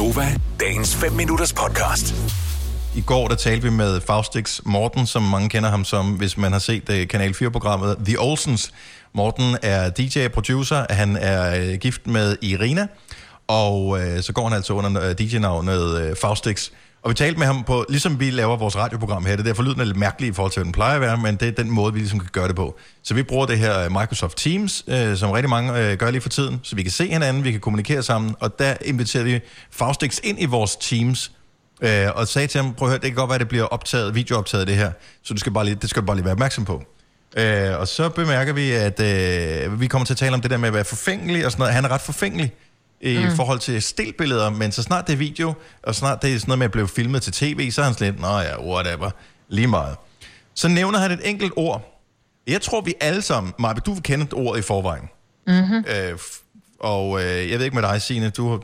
Nova dagens 5 minutters podcast. I går der talte vi med Faustix Morten, som mange kender ham som, hvis man har set uh, Kanal 4-programmet The Olsens. Morten er DJ og producer, han er uh, gift med Irina, og uh, så går han altså under uh, DJ-navnet uh, Faustix. Og vi talte med ham på, ligesom vi laver vores radioprogram her, det er derfor lyden er lidt mærkelig i forhold til, hvad den plejer at være, men det er den måde, vi ligesom kan gøre det på. Så vi bruger det her øh, Microsoft Teams, øh, som rigtig mange øh, gør lige for tiden, så vi kan se hinanden, vi kan kommunikere sammen, og der inviterer vi Faustix ind i vores Teams, øh, og sagde til ham, prøv at høre, det kan godt være, at det bliver optaget, videooptaget det her, så du skal bare lige, det skal du bare lige være opmærksom på. Øh, og så bemærker vi, at øh, vi kommer til at tale om det der med at være forfængelig og sådan noget. Han er ret forfængelig i mm. forhold til stillbilleder, men så snart det er video, og snart det er sådan noget med at blive filmet til tv, så er han sådan lidt, nå ja, whatever, lige meget. Så nævner han et enkelt ord. Jeg tror, vi alle sammen, Marbe, du vil kende et ord i forvejen. Mm-hmm. Øh, og øh, jeg ved ikke med dig, Signe, du har...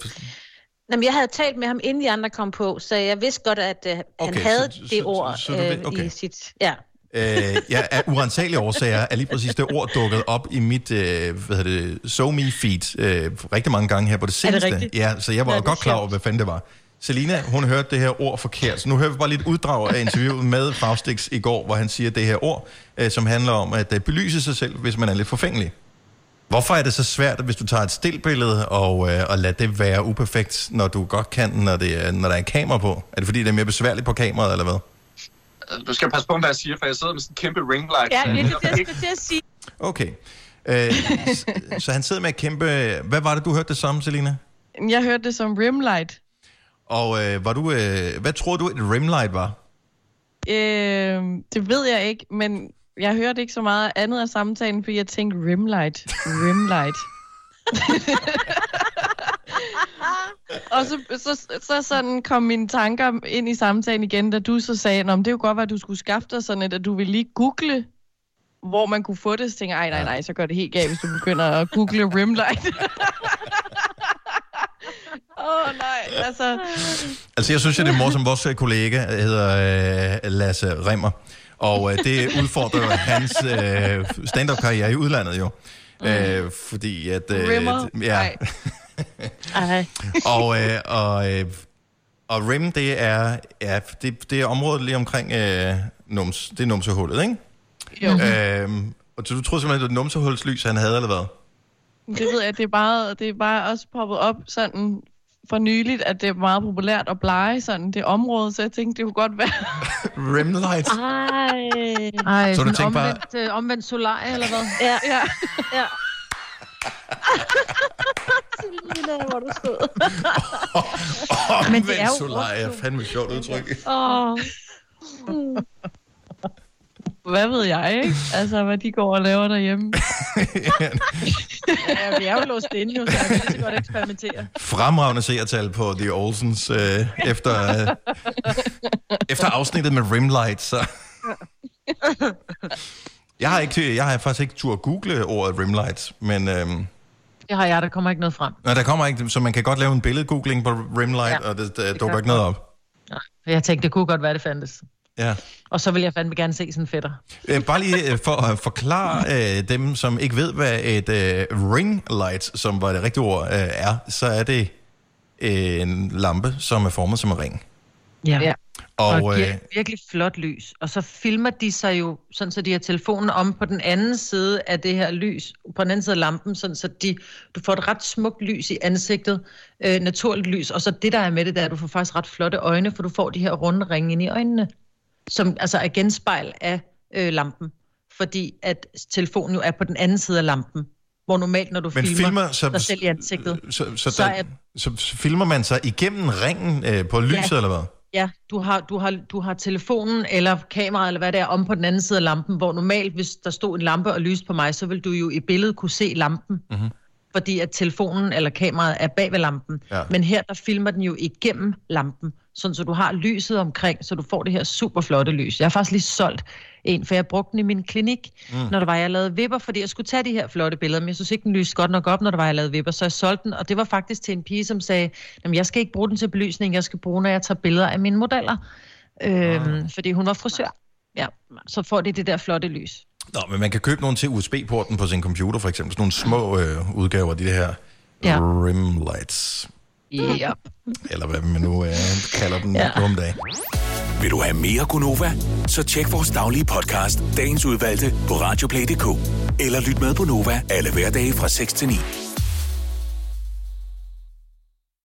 Jamen, jeg havde talt med ham, inden de andre kom på, så jeg vidste godt, at uh, han Okay, havde så- det så- ord så ved- øh, okay. i sit... Ja. Øh, jeg er uansagelige årsager, er lige præcis det ord dukket op i mit, øh, hvad hedder det, SoMe feed øh, rigtig mange gange her på det seneste. rigtigt? Ja, så jeg var det er godt klar over, hvad fanden det var. Selina, hun hørte det her ord forkert, så nu hører vi bare lidt uddrag af interviewet med Faustix i går, hvor han siger det her ord, øh, som handler om at øh, belyse sig selv, hvis man er lidt forfængelig. Hvorfor er det så svært, hvis du tager et stillbillede og, øh, og lader det være uperfekt, når du godt kan, når, det er, når der er kamera på? Er det fordi, det er mere besværligt på kameraet, eller hvad? Du skal passe på, hvad jeg siger, for jeg sidder med sådan en kæmpe ring light. Ja, så det er det, jeg skulle til at sige. Okay. Øh, så han sidder med at kæmpe... Hvad var det, du hørte det som, Selina? Jeg hørte det som rimlight. Og øh, var du, øh, hvad tror du, et rimlight var? Øh, det ved jeg ikke, men jeg hørte ikke så meget andet af samtalen, fordi jeg tænkte rimlight. Rimlight. og så, så, så sådan kom mine tanker ind i samtalen igen, da du så sagde, at det kunne godt være, at du skulle skaffe dig sådan et, at du ville lige google, hvor man kunne få det. Så tænkte jeg, ej nej nej, så gør det helt galt, hvis du begynder at google rimlight. Åh oh, nej, altså... Altså, jeg synes, at det er morsomt. Vores øh, kollega hedder øh, Lasse Remmer. Og øh, det udfordrer jo hans øh, stand-up-karriere i udlandet jo. Øh, fordi at... Øh, Rimmer? Ja, Nej. Ej. og, øh, og, øh, og rim, det er, ja, det, det er området lige omkring øh, nums, det er numsehullet, ikke? Jo. Øhm, og så du tror simpelthen, det var numsehulslys, han havde, eller hvad? Det ved jeg, det er bare, det er bare også poppet op sådan for nyligt, at det er meget populært at blege sådan det område, så jeg tænkte, det kunne godt være... Rimlight. Ej. Ej, Så du sådan tænker bare- omvendt, øh, omvendt solarie, eller hvad? Ja, Ja. ja. Selina, hvor du sød. Men det er jo Solarie, fandme sjovt udtryk. Åh. Hvad ved jeg, ikke? Altså, hvad de går og laver derhjemme. Ja, vi er jo låst inde, jo, så jeg kan så godt eksperimentere. Fremragende seertal på The Olsens øh, efter, øh, efter afsnittet med Rimlight, så... Jeg har, ikke, jeg har faktisk ikke tur at google ordet Rimlight, men øhm, Det har jeg, der kommer ikke noget frem. nej, der kommer ikke, så man kan godt lave en billedgoogling på Rimlight, ja, og det, det dukker ikke noget op. Jeg tænkte, det kunne godt være, det fandtes. Ja. Og så vil jeg fandme gerne se sådan en fætter. Øh, bare lige øh, for at forklare øh, dem, som ikke ved, hvad et øh, ring light, som var det rigtige ord, øh, er, så er det øh, en lampe, som er formet som en ring. Ja. ja. Og, Og giver øh, virkelig flot lys. Og så filmer de sig jo, sådan så de har telefonen om på den anden side af det her lys, på den anden side af lampen, sådan så de, du får et ret smukt lys i ansigtet, øh, naturligt lys. Og så det, der er med det, der er, at du får faktisk ret flotte øjne, for du får de her runde ringe ind i øjnene, som altså er genspejl af øh, lampen. Fordi at telefonen jo er på den anden side af lampen, hvor normalt, når du men filmer, filmer, så, dig selv i ansigtet, så, så, så, så der, er- så, så filmer man sig igennem ringen øh, på lyset, Ja. eller hvad? Ja, du har, du, har, du har telefonen eller kameraet, eller hvad det er, om på den anden side af lampen, hvor normalt, hvis der stod en lampe og lyste på mig, så vil du jo i billedet kunne se lampen. Mm-hmm. Fordi at telefonen eller kameraet er bag ved lampen. Ja. Men her, der filmer den jo igennem lampen, sådan så du har lyset omkring, så du får det her super flotte lys. Jeg har faktisk lige solgt en, for jeg brugte den i min klinik, mm. når der var, jeg lavede vipper, fordi jeg skulle tage de her flotte billeder, men jeg synes ikke, den lyste godt nok op, når der var, jeg lavede vipper, så jeg solgte den, og det var faktisk til en pige, som sagde, jamen jeg skal ikke bruge den til belysning, jeg skal bruge, når jeg tager billeder af mine modeller, øhm, fordi hun var frisør. Ja, så får de det der flotte lys. Nå, men man kan købe nogle til USB-porten på sin computer, for eksempel. Sådan nogle små øh, udgaver af de her Ja. rim lights. Ja. Eller hvad man nu øh, kalder den ja. Ja. nu om dagen. Vil du have mere Gunova? Så tjek vores daglige podcast, dagens udvalgte, på radioplay.dk. Eller lyt med på Nova alle hverdage fra 6 til 9.